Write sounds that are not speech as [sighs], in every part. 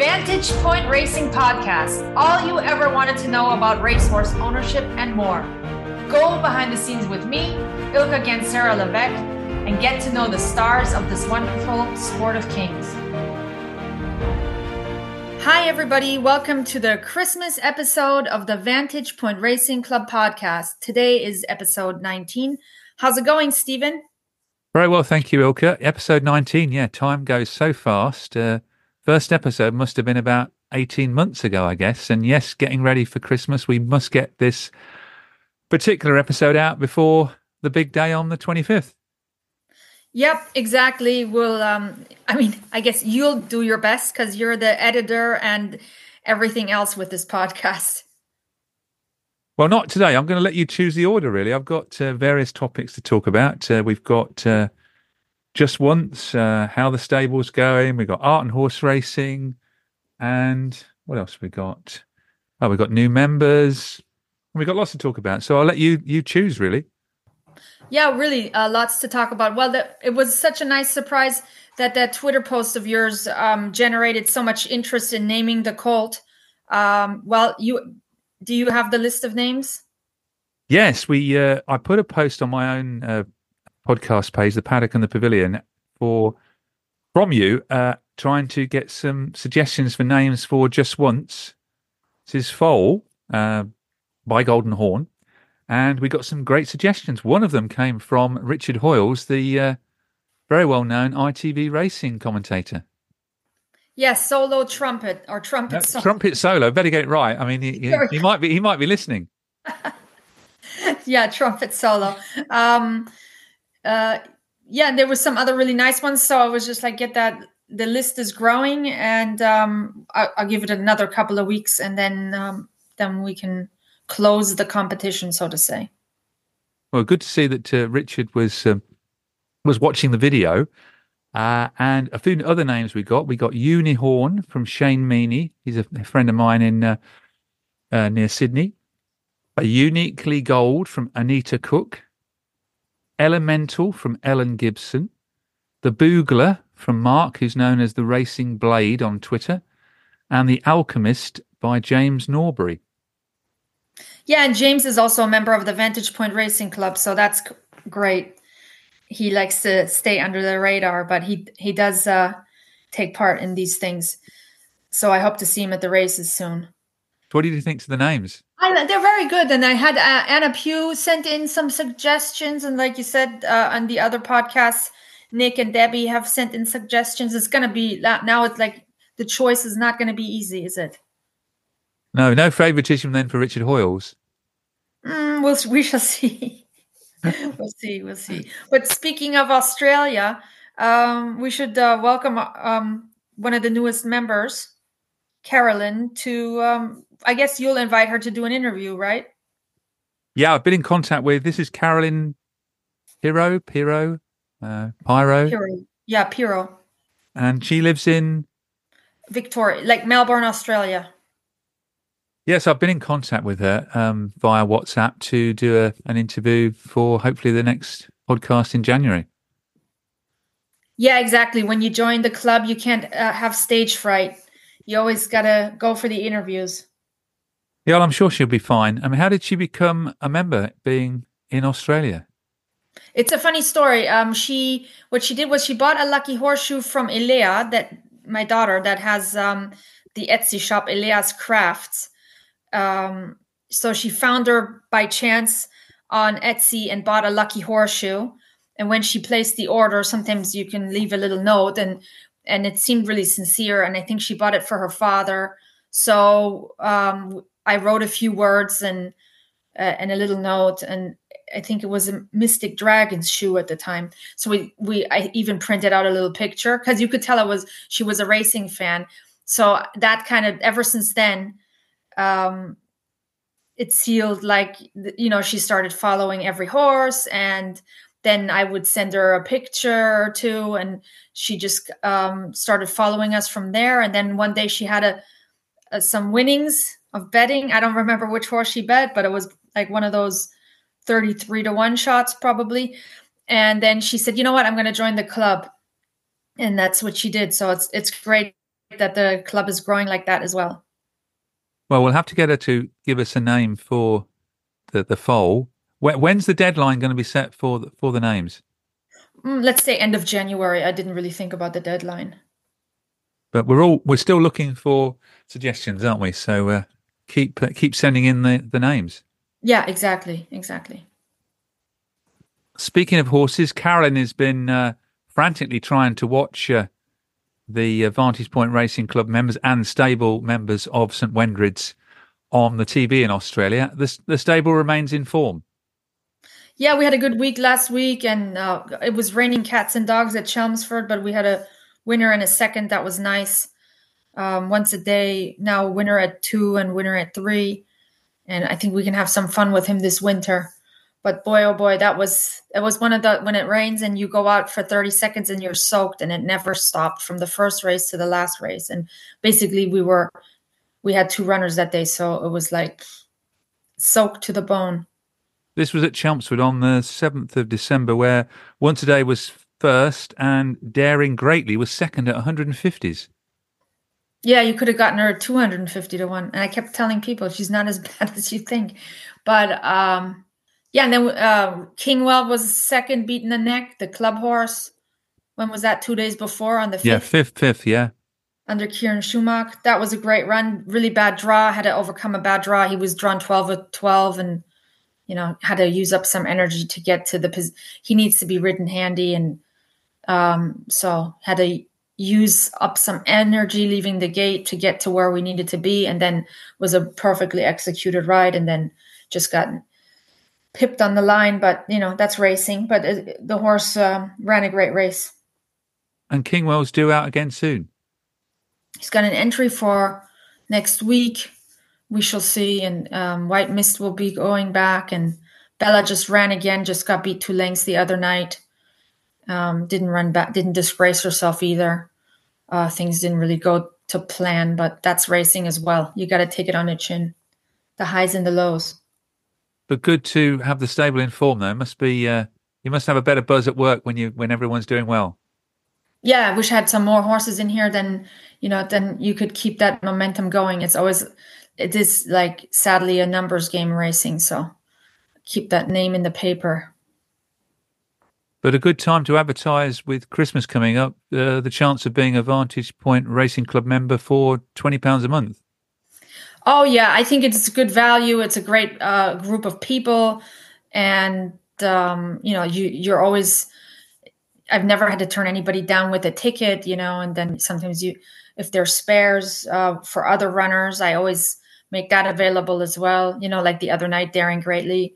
Vantage Point Racing Podcast. All you ever wanted to know about racehorse ownership and more. Go behind the scenes with me, Ilka Gansera Leveque, and get to know the stars of this wonderful sport of kings. Hi, everybody. Welcome to the Christmas episode of the Vantage Point Racing Club podcast. Today is episode 19. How's it going, Stephen? Very well, thank you, Ilka. Episode 19. Yeah, time goes so fast. Uh, first episode must have been about 18 months ago, I guess. And yes, getting ready for Christmas, we must get this particular episode out before the big day on the 25th. Yep, exactly. We'll, um, I mean, I guess you'll do your best because you're the editor and everything else with this podcast. Well, not today. I'm going to let you choose the order, really. I've got uh, various topics to talk about. Uh, we've got uh, just once, uh, how the stable's going. We've got art and horse racing. And what else we got? Oh, we've got new members. We've got lots to talk about. So I'll let you you choose, really. Yeah, really, uh, lots to talk about. Well, the, it was such a nice surprise that that Twitter post of yours um, generated so much interest in naming the colt. Um, well, you do you have the list of names? Yes, we. Uh, I put a post on my own uh, podcast page, the Paddock and the Pavilion, for from you, uh, trying to get some suggestions for names for just once. This is foal uh, by Golden Horn and we got some great suggestions. One of them came from Richard Hoiles, the uh, very well known ITV racing commentator. Yes, solo trumpet or trumpet no, solo. Trumpet solo. Better get it right. I mean, he, he, he might be he might be listening. [laughs] yeah, trumpet solo. Um, uh, yeah, there was some other really nice ones. So I was just like, get that. The list is growing, and um, I, will give it another couple of weeks, and then um, then we can close the competition, so to say. Well, good to see that uh, Richard was um, was watching the video. Uh, and a few other names we got. We got Unihorn from Shane Meany. He's a, a friend of mine in uh, uh, near Sydney. A Uniquely Gold from Anita Cook. Elemental from Ellen Gibson. The Boogler from Mark, who's known as the Racing Blade on Twitter. And The Alchemist by James Norbury. Yeah, and James is also a member of the Vantage Point Racing Club, so that's great. He likes to stay under the radar, but he he does uh, take part in these things. So I hope to see him at the races soon. What do you think to the names? I, they're very good, and I had uh, Anna Pugh sent in some suggestions, and like you said uh, on the other podcasts, Nick and Debbie have sent in suggestions. It's going to be now. It's like the choice is not going to be easy, is it? No, no favoritism then for Richard Hoiles. Mm, we'll, we shall [laughs] see. we'll see. We'll see. But speaking of Australia, um, we should uh, welcome um, one of the newest members, Carolyn, to. Um, I guess you'll invite her to do an interview, right? Yeah, I've been in contact with. This is Carolyn Piro, Piro, uh, Pyro. Piro. Yeah, Piro. And she lives in Victoria, like Melbourne, Australia. Yes, I've been in contact with her um, via WhatsApp to do a, an interview for hopefully the next podcast in January. Yeah, exactly. When you join the club, you can't uh, have stage fright. You always got to go for the interviews. Yeah, well, I'm sure she'll be fine. I mean, how did she become a member being in Australia? It's a funny story. Um, she what she did was she bought a lucky horseshoe from Elea, that my daughter, that has um, the Etsy shop Elea's Crafts, um, so she found her by chance on Etsy and bought a lucky horseshoe. And when she placed the order, sometimes you can leave a little note, and and it seemed really sincere. And I think she bought it for her father. So um, I wrote a few words and uh, and a little note, and I think it was a Mystic Dragon's shoe at the time. So we we I even printed out a little picture because you could tell it was she was a racing fan. So that kind of ever since then, um, it sealed like you know she started following every horse and then i would send her a picture or two and she just um, started following us from there. And then one day she had a, a, some winnings of betting. I don't remember which horse she bet but it was like one of those 33 to 1 shots probably. And then she said you know what? I'm going to join the club. And that's what she did. So it's it's great that the club is growing like that as well. Well, we'll have to get her to give us a name for the the foal. When's the deadline going to be set for the, for the names? Mm, let's say end of January. I didn't really think about the deadline. But we're all we're still looking for suggestions, aren't we? So uh, keep uh, keep sending in the the names. Yeah, exactly, exactly. Speaking of horses, Carolyn has been uh, frantically trying to watch uh, the uh, Vantage Point Racing Club members and stable members of St Wendred's on the TV in Australia. The, the stable remains in form. Yeah, we had a good week last week, and uh, it was raining cats and dogs at Chelmsford, but we had a winner and a second. That was nice. Um, Once Adaay now, winner at two and winner at three, and I think we can have some fun with him this winter. But boy, oh boy, that was it was one of the when it rains and you go out for 30 seconds and you're soaked, and it never stopped from the first race to the last race. And basically, we were we had two runners that day, so it was like soaked to the bone. This was at Chelmsford on the 7th of December, where Once Adaay was first and Daring Greatly was second at 150s. Yeah, you could have gotten her 250 to 1. And I kept telling people she's not as [laughs] bad as you think. But um, yeah, and then uh, Kingwell was second, beating the neck, the club horse. When was that? Two days before on the fifth? Yeah, fifth, fifth, yeah. Under Kieran Shoemark. That was a great run. Really bad draw. Had to overcome a bad draw. He was drawn 12 with 12 and you know had to use up some energy to get to the he needs to be ridden handy and um, so had to use up some energy leaving the gate to get to where we needed to be and then was a perfectly executed ride and then just got pipped on the line. But you know that's racing but the horse um, ran a great race. And kingwell's due out again soon. He's got an entry for next week we shall see. And um, White Mist will be going back. And Bella just ran again, just got beat two lengths the other night. Um, didn't run back, didn't disgrace herself either. Uh, things didn't really go to plan, but that's racing as well. You got to take it on the chin, the highs and the lows. But good to have the stable in form, though. It must be uh, you must have a better buzz at work when you when everyone's doing well. Yeah, I wish I had some more horses in here. Then you know, then you could keep that momentum going. It's always it is like sadly a numbers game racing so keep that name in the paper. But a good time to advertise with christmas coming up uh, the chance of being a vantage point racing club member for 20 pounds a month. Oh yeah i think it's good value. It's a great uh, group of people. And um, you know you you're always i've never had to turn anybody down with a ticket you know and then sometimes you if there's spares uh, for other runners i always make that available as well. You know, like the other night, Daring Greatly.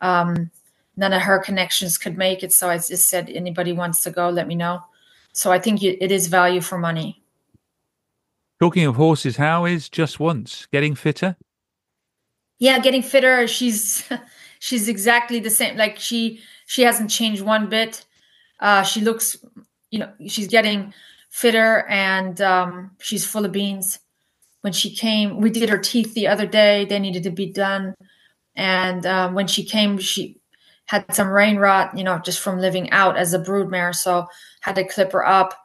Um, none of her connections could make it, so I just said, anybody wants to go, let me know. So I think it is value for money. Talking of horses, how is Just Once getting fitter? Yeah, getting fitter. She's [laughs] she's exactly the same. Like she she hasn't changed one bit. Uh, she looks, you know, she's getting fitter and um, she's full of beans when she came, we did her teeth the other day. They needed to be done. And um, when she came, she had some rain rot, you know, just from living out as a broodmare. So had to clip her up.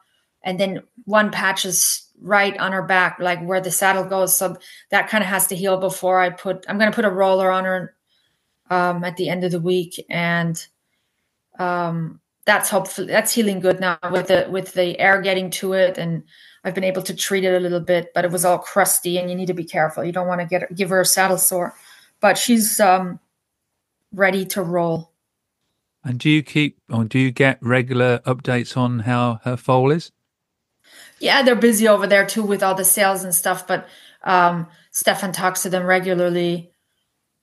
And then one patch is right on her back, like where the saddle goes. So that kind of has to heal before I put, I'm going to put a roller on her um, at the end of the week. And um, that's hopefully, that's healing good now with the, with the air getting to it and I've been able to treat it a little bit, but it was all crusty, and you need to be careful. You don't want to get give her a saddle sore, but she's um, ready to roll. And do you keep or do you get regular updates on how her foal is? Yeah, they're busy over there too with all the sales and stuff. But um, Stefan talks to them regularly.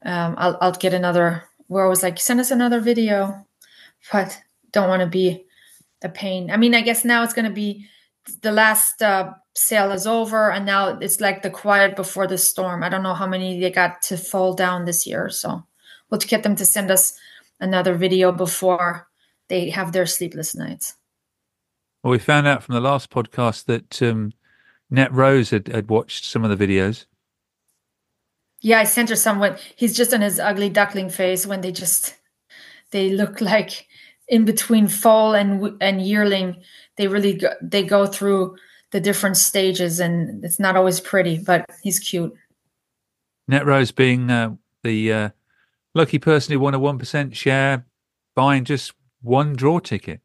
Um, I'll, I'll get another. Where I was like, send us another video, but don't want to be a pain. I mean, I guess now it's going to be the last uh, sale is over and now it's like the quiet before the storm. I don't know how many they got to fall down this year. So we'll get them to send us another video before they have their sleepless nights. Well, we found out from the last podcast that um, Net Rose had, had watched some of the videos. Yeah, I sent her someone. He's just on his ugly duckling face when they just they look like in between foal and and yearling they really go, they go through the different stages, and it's not always pretty, but he's cute. Netrose being uh, the uh, lucky person who won a one percent share, buying just one draw ticket.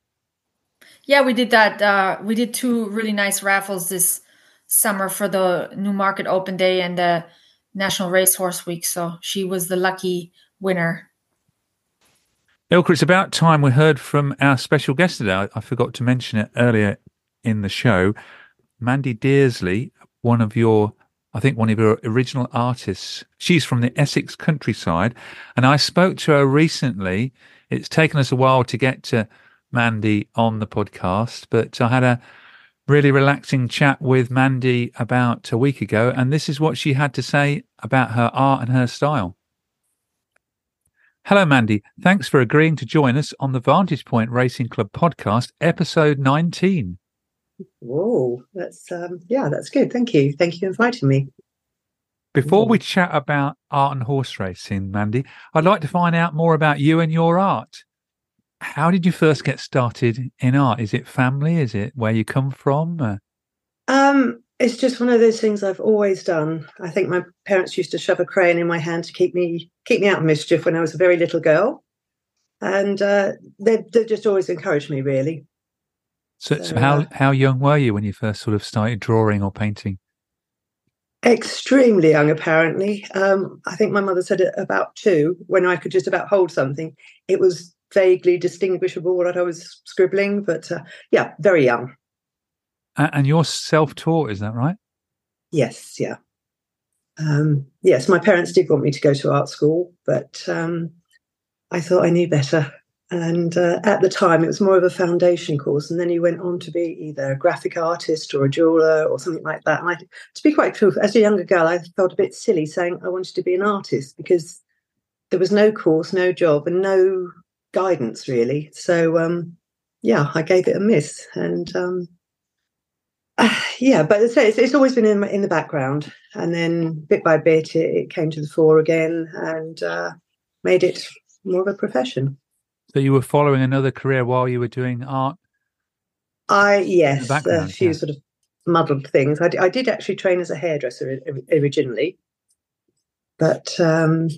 Yeah, we did that. Uh, we did two really nice raffles this summer for the Newmarket Open Day and the National Racehorse Week. So she was the lucky winner. Ilka, it's about time we heard from our special guest today. I, I forgot to mention it earlier in the show. Mandy Dearsley, one of your, I think, one of your original artists. She's from the Essex countryside. And I spoke to her recently. It's taken us a while to get to Mandy on the podcast, but I had a really relaxing chat with Mandy about a week ago, and this is what she had to say about her art and her style. Hello, Mandy. Thanks for agreeing to join us on the Vantage Point Racing Club podcast, episode 19. Whoa, that's um, yeah, that's good. Thank you. Thank you for inviting me. Before we chat about art and horse racing, Mandy, I'd like to find out more about you and your art how did you first get started in art? Is it family? Is it where you come from? Uh, um, it's just one of those things I've always done. I think my parents used to shove a crayon in my hand to keep me keep me out of mischief when I was a very little girl, and uh, they they just always encouraged me really. So, so, so how uh, how young were you when you first sort of started drawing or painting? Extremely young, apparently. Um, I think my mother said it about two when I could just about hold something. It was vaguely distinguishable what I was scribbling, but uh, yeah, very young. And you're self-taught, is that right? Yes, yeah. Um, yes, my parents did want me to go to art school, but um, I thought I knew better. And uh, at the time, it was more of a foundation course, and then you went on to be either a graphic artist or a jeweler or something like that. And I, to be quite true, as a younger girl, I felt a bit silly saying I wanted to be an artist because there was no course, no job, and no guidance really. So um, yeah, I gave it a miss, and um, uh, [sighs] yeah, but it's, it's, always been in in the background, and then bit by bit it, it came to the fore again, and uh, made it more of a profession. So you were following another career while you were doing art. I yes, a few yeah. sort of muddled things. I, I did actually train as a hairdresser originally, but um,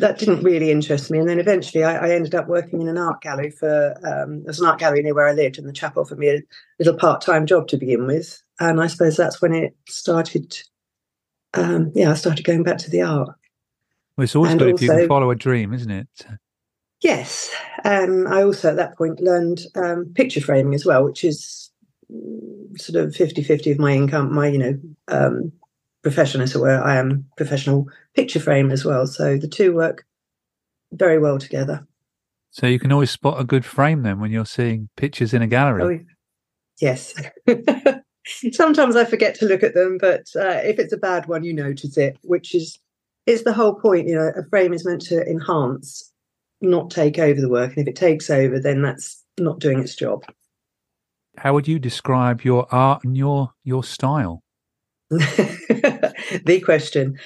that didn't really interest me. And then eventually I, I ended up working in an art gallery for, um, there's an art gallery near where I lived, and the chap offered me a little part time job to begin with. And I suppose that's when it started, um, yeah, I started going back to the art. Well, it's always and good also, if you can follow a dream, isn't it? Yes. Um, I also at that point learned um, picture framing as well, which is sort of 50 50 of my income, my, you know, um, profession, as it were. I am professional picture frame as well. So the two work very well together. So you can always spot a good frame then when you're seeing pictures in a gallery. Oh, yes. [laughs] Sometimes I forget to look at them, but uh, if it's a bad one, you notice it, which is it's the whole point. You know, a frame is meant to enhance, not take over the work, and if it takes over, then that's not doing its job. How would you describe your art and your your style? [laughs] [laughs] the question.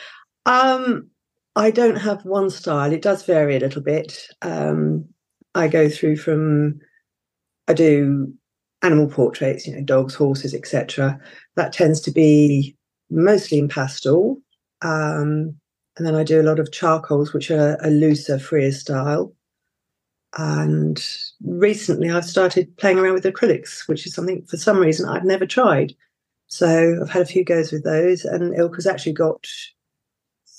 Um, I don't have one style. It does vary a little bit. Um, I go through from I do animal portraits, you know, dogs, horses, etc. That tends to be mostly in pastel. Um, and then I do a lot of charcoals, which are a looser, freer style. And recently I've started playing around with acrylics, which is something for some reason I've never tried. So I've had a few goes with those, and Ilka's actually got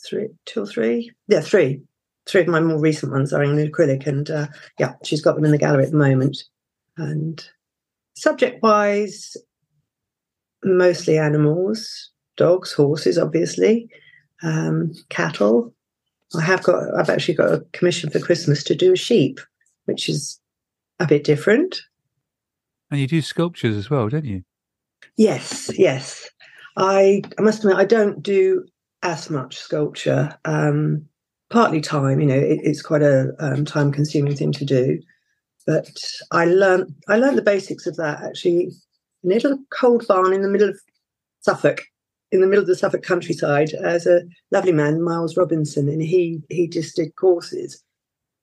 three, two or three, yeah, three. Three of my more recent ones are in the acrylic, and uh, yeah, she's got them in the gallery at the moment. And subject-wise, mostly animals, dogs, horses, obviously, um, cattle. I have got, I've actually got a commission for Christmas to do a sheep, which is a bit different. And you do sculptures as well, don't you? Yes, yes. I, I must admit, I don't do as much sculpture. Um, partly time, you know, it, it's quite a um, time-consuming thing to do. But I learned I learned the basics of that actually in a little cold barn in the middle of Suffolk, in the middle of the Suffolk countryside, as a lovely man, Miles Robinson, and he he just did courses,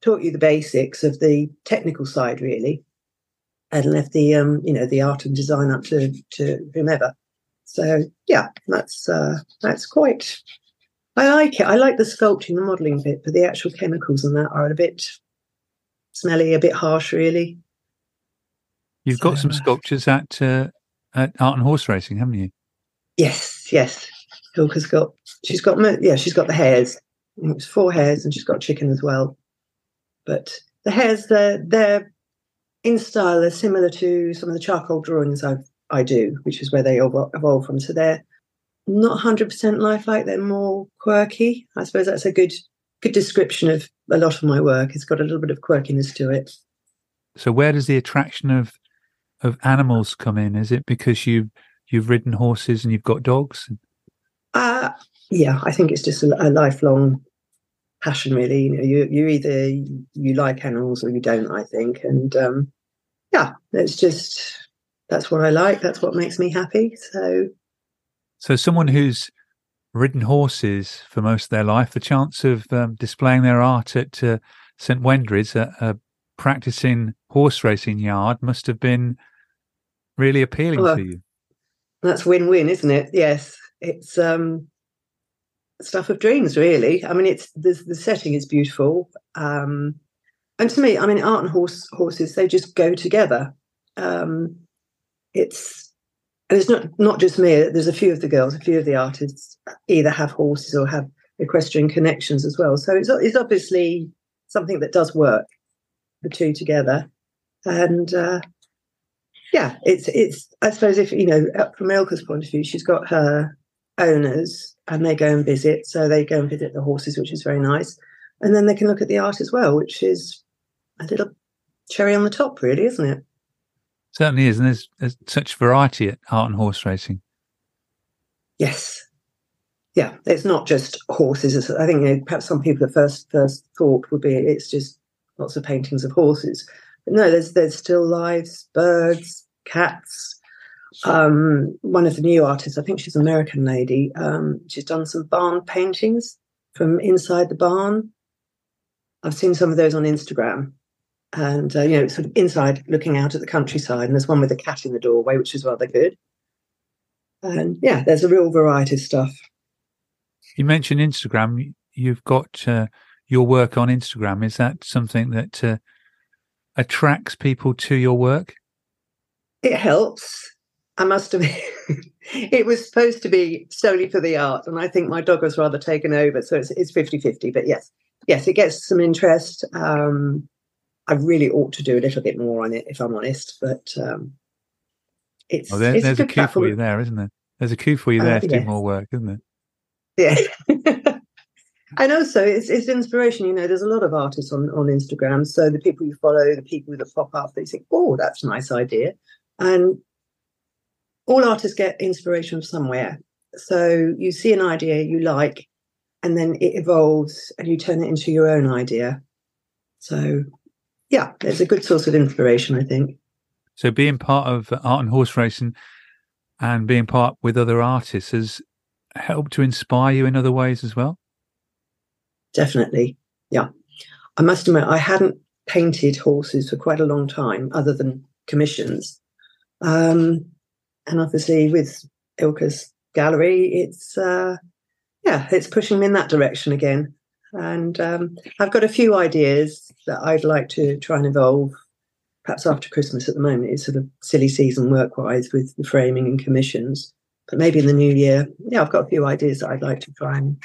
taught you the basics of the technical side really, and left the um, you know the art and design up to to whomever. So yeah, that's uh, that's quite. I like it. I like the sculpting, the modelling bit, but the actual chemicals and that are a bit smelly, a bit harsh, really. You've so, got some sculptures at uh, at Art and Horse Racing, haven't you? Yes, yes. Ilka's got. She's got. Yeah, she's got the hares. It's four hares, and she's got chicken as well. But the hares, they're they're in style. They're similar to some of the charcoal drawings I I do, which is where they evolve from. So they're not 100% lifelike. They're more quirky. I suppose that's a good good description of a lot of my work. It's got a little bit of quirkiness to it. So where does the attraction of of animals come in? Is it because you you've ridden horses and you've got dogs? Uh yeah, I think it's just a, a lifelong passion really. You know, you you either you like animals or you don't, I think. And um yeah, it's just that's what I like. That's what makes me happy. So So someone who's ridden horses for most of their life, the chance of um, displaying their art at uh, St Wendred's, a, a, practicing horse racing yard, must have been really appealing well, to you. That's win-win, isn't it? Yes, it's um, stuff of dreams, really. I mean, it's the, the setting is beautiful, um, and to me, I mean, art and horse horses they just go together. Um, it's and it's not not just me. There's a few of the girls, a few of the artists either have horses or have equestrian connections as well. So it's it's obviously something that does work, the two together, and uh, yeah, it's it's. I suppose if you know, from Ilka's point of view, she's got her owners, and they go and visit. So they go and visit the horses, which is very nice, and then they can look at the art as well, which is a little cherry on the top, really, isn't it? Certainly is, and there's, there's such variety at art and horse racing. Yes, yeah, it's not just horses. I think you know, perhaps some people the first first thought would be it's just lots of paintings of horses, but no, there's there's still lives, birds, cats. Um, one of the new artists, I think she's an American lady. Um, she's done some barn paintings from inside the barn. I've seen some of those on Instagram, and uh, you know, sort of inside, looking out at the countryside. And there's one with a cat in the doorway, which is rather good. And yeah, there's a real variety of stuff. You mentioned Instagram. You've got uh, your work on Instagram. Is that something that uh, attracts people to your work? It helps. I must have. [laughs] it was supposed to be solely for the art, and I think my dog was rather taken over. So it's, it's 50 50. But yes, yes, it gets some interest. Um, I really ought to do a little bit more on it, if I'm honest. But um, it's, there, it's there's a, a platform. for you there, isn't there? There's a coup for you there uh, to yes. do more work, isn't there? Yeah. [laughs] and also it's, it's inspiration you know there's a lot of artists on, on instagram so the people you follow the people that pop up they think oh that's a nice idea and all artists get inspiration from somewhere so you see an idea you like and then it evolves and you turn it into your own idea so yeah it's a good source of inspiration i think so being part of art and horse racing and being part with other artists has helped to inspire you in other ways as well definitely. Yeah. I must admit, I hadn't painted horses for quite a long time, other than commissions. Um, and obviously, with Ilka's gallery, it's uh, yeah, it's pushing me in that direction again. And um, I've got a few ideas that I'd like to try and evolve. Perhaps after Christmas at the moment, it's sort of silly season work wise with the framing and commissions. But maybe in the new year, yeah, I've got a few ideas that I'd like to try and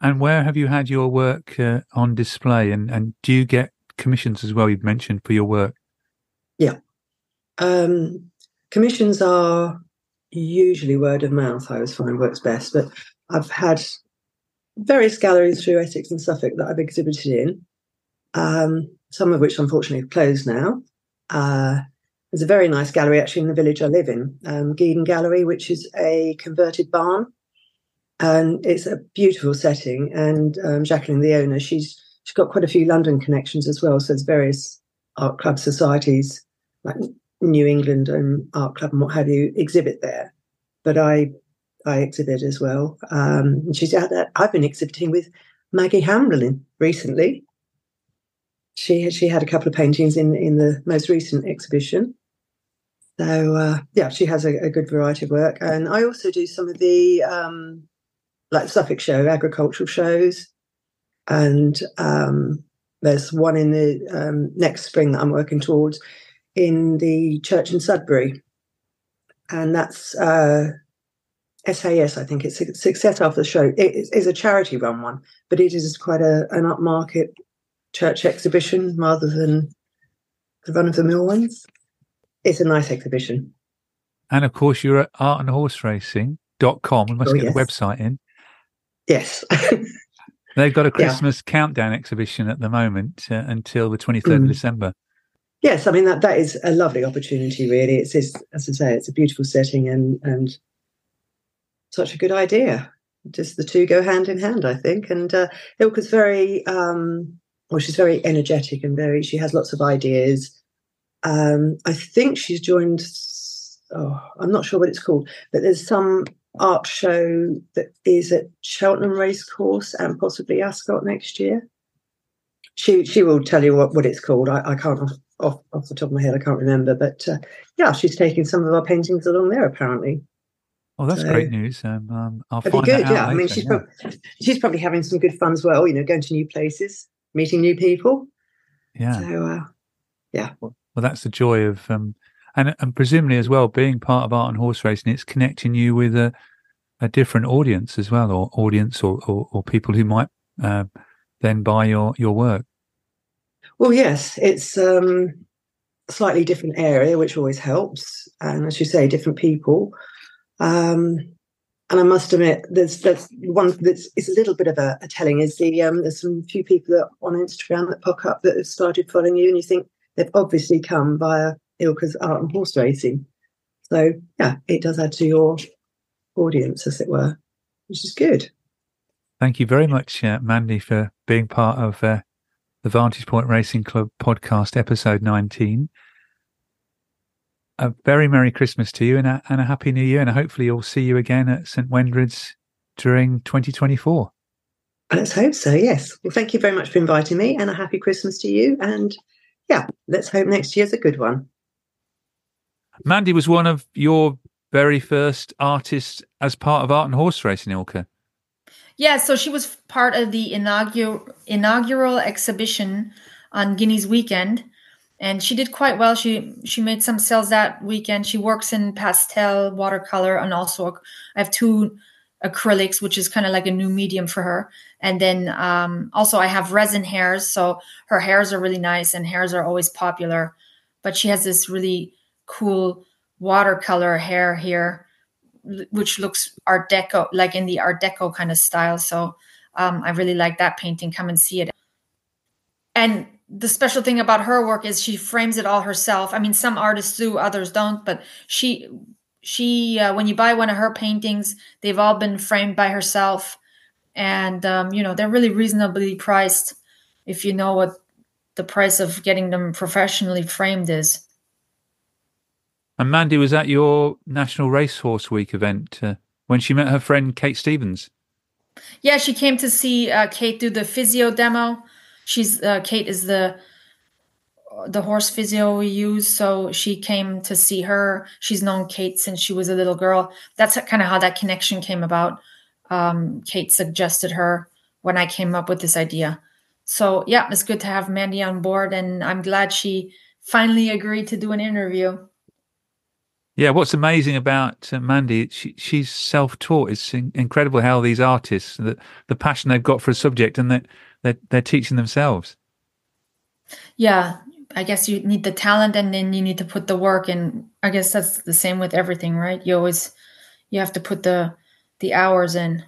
and where have you had your work uh, on display? And, and do you get commissions as well? You've mentioned for your work. Yeah. Um, commissions are usually word of mouth, I always find works best. But I've had various galleries through Essex and Suffolk that I've exhibited in, um, some of which unfortunately have closed now. Uh, there's a very nice gallery actually in the village I live in, um, Geedon Gallery, which is a converted barn and it's a beautiful setting. And um, Jacqueline, the owner, she's she's got quite a few London connections as well. So there's various art club societies like New England and Art Club and what have you exhibit there. But I I exhibit as well. Um, she's out there. I've been exhibiting with Maggie Hamblin recently. she she had a couple of paintings in in the most recent exhibition. So uh, yeah, she has a, a, good variety of work, and I also do some of the um, like Suffolk show, agricultural shows, and um, there's one in the um, next spring that I'm working towards in the church in Sudbury, and that's uh, SAS. I think it's success after the show. It is a charity run one, but it is quite a, an upmarket church exhibition rather than the run of the mill ones. It's a nice exhibition. And of course, you're at artandhorseracing.com. We must oh, get yes. the website in. Yes. [laughs] They've got a Christmas yeah. countdown exhibition at the moment uh, until the 23rd mm. of December. Yes, I mean that that is a lovely opportunity. Really, it's, it's as I say, it's a beautiful setting and and such a good idea. Just the two go hand in hand, I think. And uh, Ilka's very um, well, she's very energetic and very, she has lots of ideas. Um, I think she's joined, oh, I'm not sure what it's called, but there's some art show that is at Cheltenham Racecourse and possibly Ascot next year. She she will tell you what, what it's called. I, I can't off, off, the top of my head, I can't remember. But uh, yeah, she's taking some of our paintings along there apparently. Oh, that's so, great news. Um, um, I'll find be good. yeah, later, I mean, she's yeah. Probably, she's probably having some good fun as well. You know, going to new places meeting new people. Yeah. So, uh, yeah. Well, that's the joy of, um, and and presumably as well, being part of art and horse racing, it's connecting you with a, a different audience as well, or audience, or or, or people who might uh, then buy your your work. Well, yes, it's um, a slightly different area, which always helps, and as you say, different people. Um, and I must admit, there's there's one that's is a little bit of a, a telling is the um, there's some few people that on Instagram that pop up that have started following you, and you think they've obviously come via Ilka's art and horse racing. So yeah, it does add to your audience, as it were, which is good. Thank you very much, uh, Mandy, for being part of uh, the Vantage Point Racing Club podcast, episode 19 a very Merry Christmas to you and a, and a Happy New Year. And hopefully, you'll see you again at St. Wendred's during 2024. Let's hope so, yes. Well, thank you very much for inviting me and a happy Christmas to you. And yeah, let's hope next year's a good one. Mandy was one of your very first artists as part of Art and Horse Racing, Ilka. Yeah, so she was part of the inaugural inaugural exhibition on Guineas Weekend and she did quite well. She she made some sales that weekend. She works in pastel, watercolor, and also I have two acrylics, which is kind of like a new medium for her. And then um, also I have resin hares, so her hares are really nice, and hares are always popular. But she has this really cool watercolor hair here, which looks Art Deco, like in the Art Deco kind of style. So um, I really like that painting. Come and see it. And the special thing about her work is she frames it all herself. I mean, some artists do, others don't, but she she uh, when you buy one of her paintings, they've all been framed by herself, and um, you know they're really reasonably priced if you know what the price of getting them professionally framed is. And Mandy was at your National Racehorse Week event uh, when she met her friend Kate Stevens. Yeah, she came to see uh, Kate do the physio demo she's uh, Kate is the the horse physio we use. So she came to see her. She's known Kate since she was a little girl. That's kind of how that connection came about. Um, Kate suggested her when I came up with this idea. So yeah, it's good to have Mandy on board, and I'm glad she finally agreed to do an interview. Yeah, what's amazing about uh, Mandy, she, she's self-taught. It's in, incredible how these artists, the, the passion they've got for a subject, and that they're, they're teaching themselves. Yeah, I guess you need the talent and then you need to put the work And I guess that's the same with everything, right? You always you have to put the the hours in.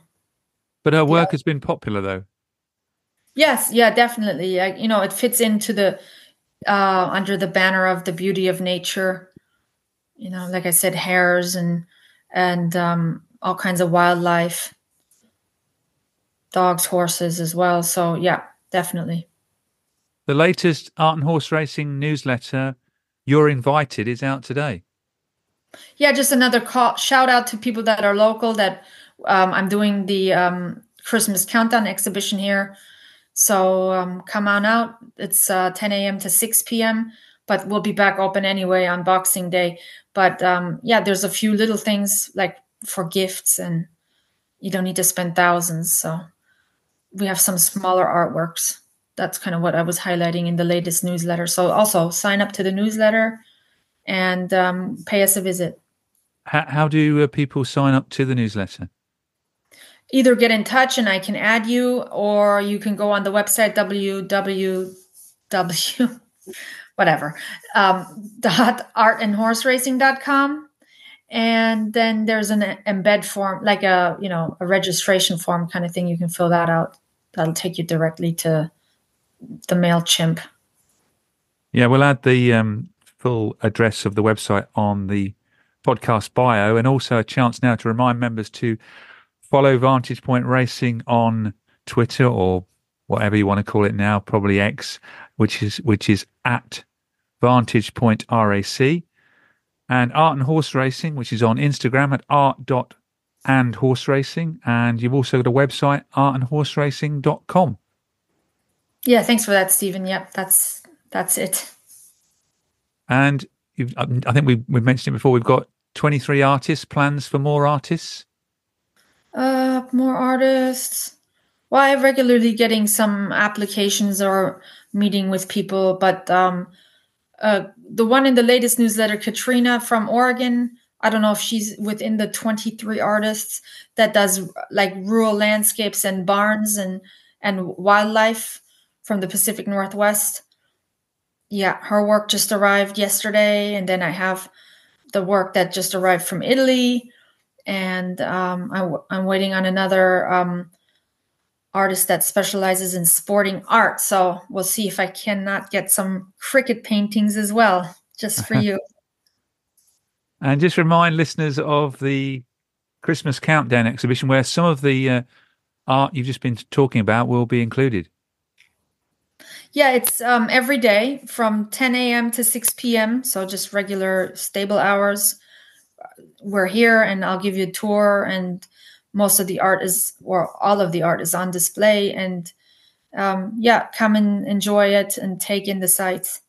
But her work yeah. has been popular though. Yes, yeah, definitely. I, you know, it fits into the uh under the banner of the beauty of nature. You know, like I said, hares and and um all kinds of wildlife dogs, horses as well. So yeah, definitely. The latest art and horse racing newsletter, You're Invited, is out today. Yeah, just another call, shout out to people that are local. That um, I'm doing the um, Christmas countdown exhibition here. So um, come on out. It's uh, 10 a.m. to 6 p.m., but we'll be back open anyway on Boxing Day. But um, yeah, there's a few little things like for gifts, and you don't need to spend thousands. So we have some smaller artworks. That's kind of what I was highlighting in the latest newsletter. So also sign up to the newsletter and um, pay us a visit. How, how do uh, people sign up to the newsletter? Either get in touch and I can add you, or you can go on the website www whatever um, dot artandhorseracing.com and then there's an embed form like a you know a registration form kind of thing. You can fill that out. That'll take you directly to the mailchimp. Yeah we'll add the um, full address of the website on the podcast bio. And also a chance now to remind members to follow vantage point racing on twitter or whatever you want to call it now probably x which is which is at vantage point rac and art and horse racing which is on instagram at art dot and horse racing and you've also got a website artandhorseracing.com yeah thanks for that stephen yep that's that's it and I think we we mentioned it before. We've got 23 artists. Plans for more artists? Uh, more artists. Well, I'm regularly getting some applications or meeting with people, but um, uh, the one in the latest newsletter, Katrina from Oregon. I don't know if she's within the 23 artists that does like rural landscapes and barns and and wildlife from the Pacific Northwest yeah, her work just arrived yesterday, and then I have the work that just arrived from Italy, and um, I, am waiting on another um, artist that specializes in sporting art. So we'll see if I cannot get some cricket paintings as well, just for [laughs] you. and just remind listeners of the Christmas Countdown exhibition, where some of the uh, art you've just been talking about will be included. Yeah, it's um, every day from 10 a.m. to 6 p.m. So just regular stable hours. We're here, and I'll give you a tour. And most of the art is, or all of the art is on display. And um, yeah, come and enjoy it and take in the sights.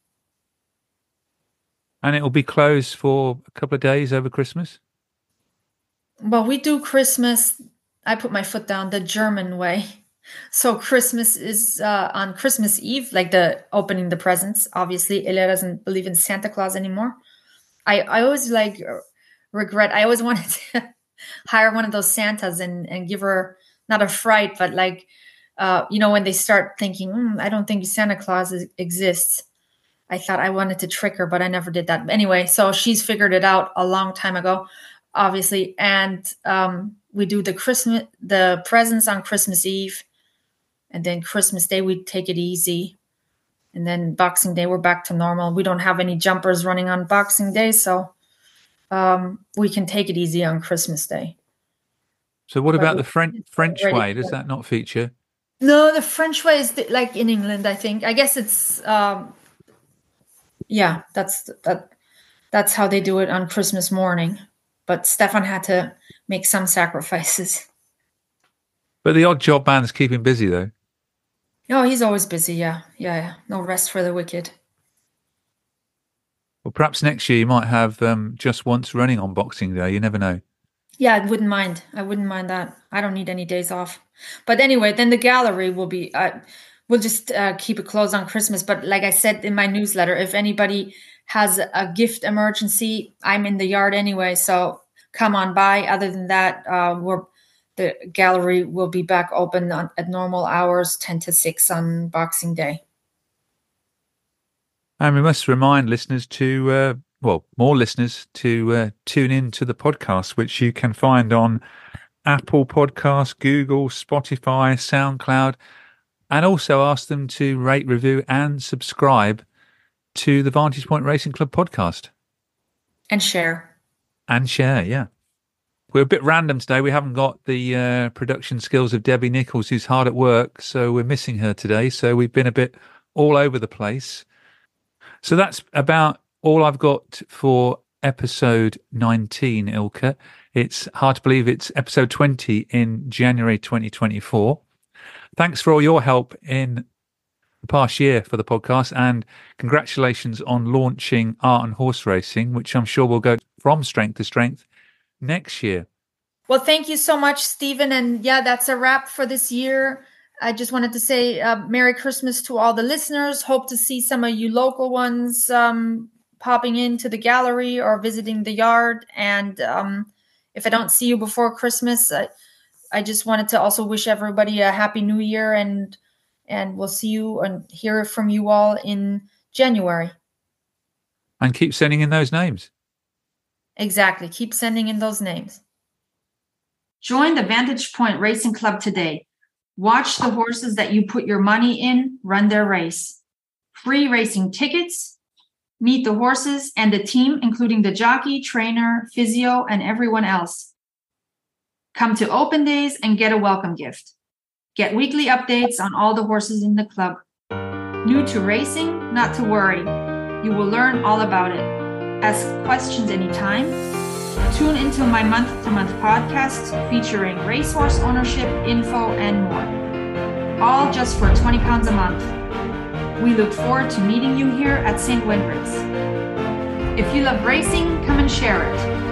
And it will be closed for a couple of days over Christmas. Well, we do Christmas. I put my foot down the German way. [laughs] So Christmas is uh, on Christmas Eve, like the opening the presents. Obviously, Elea doesn't believe in Santa Claus anymore. I I always like regret. I always [laughs] wanted to hire one of those Santas and and give her not a fright, but like uh, you know when they start thinking, mm, I don't think Santa Claus is, exists. I thought I wanted to trick her, but I never did that. Anyway, so she's figured it out a long time ago, obviously, and um, we do the Christmas the presents on Christmas Eve and then Christmas Day we take it easy, and then Boxing Day we're back to normal. We don't have any jumpers running on Boxing Day, so um, we can take it easy on Christmas Day. So, what about the French French way? Does that not feature? No, the French way is the, like in England. I think. I guess it's. Um, yeah, that's that. That's how they do it on Christmas morning. But Stefan had to make some sacrifices. But the odd job man's keeping busy, though. Oh, he's always busy. Yeah, yeah, yeah. No rest for the wicked. Well, perhaps next year you might have um, just once running on Boxing Day. You never know. Yeah, I wouldn't mind. I wouldn't mind that. I don't need any days off. But anyway, then the gallery will be. Uh, we'll just uh, keep it closed on Christmas. But like I said in my newsletter, if anybody has a gift emergency, I'm in the yard anyway. So come on by. Other than that, uh, we're the gallery will be back open on, at normal hours, 10 to 6 on Boxing Day. And we must remind listeners to, uh, well, more listeners to uh, tune in to the podcast, which you can find on Apple Podcasts, Google, Spotify, SoundCloud, and also ask them to rate, review, and subscribe to the Vantage Point Racing Club podcast. And share. And share, yeah. We're a bit random today. We haven't got the uh, production skills of Debbie Nichols, who's hard at work. So we're missing her today. So we've been a bit all over the place. So that's about all I've got for episode 19, Ilka. It's hard to believe it's episode 20 in January 2024. thanks for all your help in the past year for the podcast, and congratulations on launching Art and Horse Racing, which I'm sure will go from strength to strength next year. Well, thank you so much, Stephen. And yeah, that's a wrap for this year. I just wanted to say uh, Merry Christmas to all the listeners. Hope to see some of you local ones um, popping into the gallery or visiting the yard. And um, if I don't see you before Christmas, I, I just wanted to also wish everybody a happy new year and and we'll see you and hear from you all in January. And keep sending in those names. Exactly. Keep sending in those names. Join the Vantage Point Racing Club today. Watch the horses that you put your money in run their race. Free racing tickets, Meet the horses and the team, including the jockey, trainer, physio, and everyone else. Come to open days and get a welcome gift. Get weekly updates on all the horses in the club. New to racing? Not to worry. You will learn all about it. Ask questions anytime. Tune into my month to month podcast featuring racehorse ownership, info, and more. All just for 20 pounds a month. We look forward to meeting you here at St. Wendred's. If you love racing, come and share it.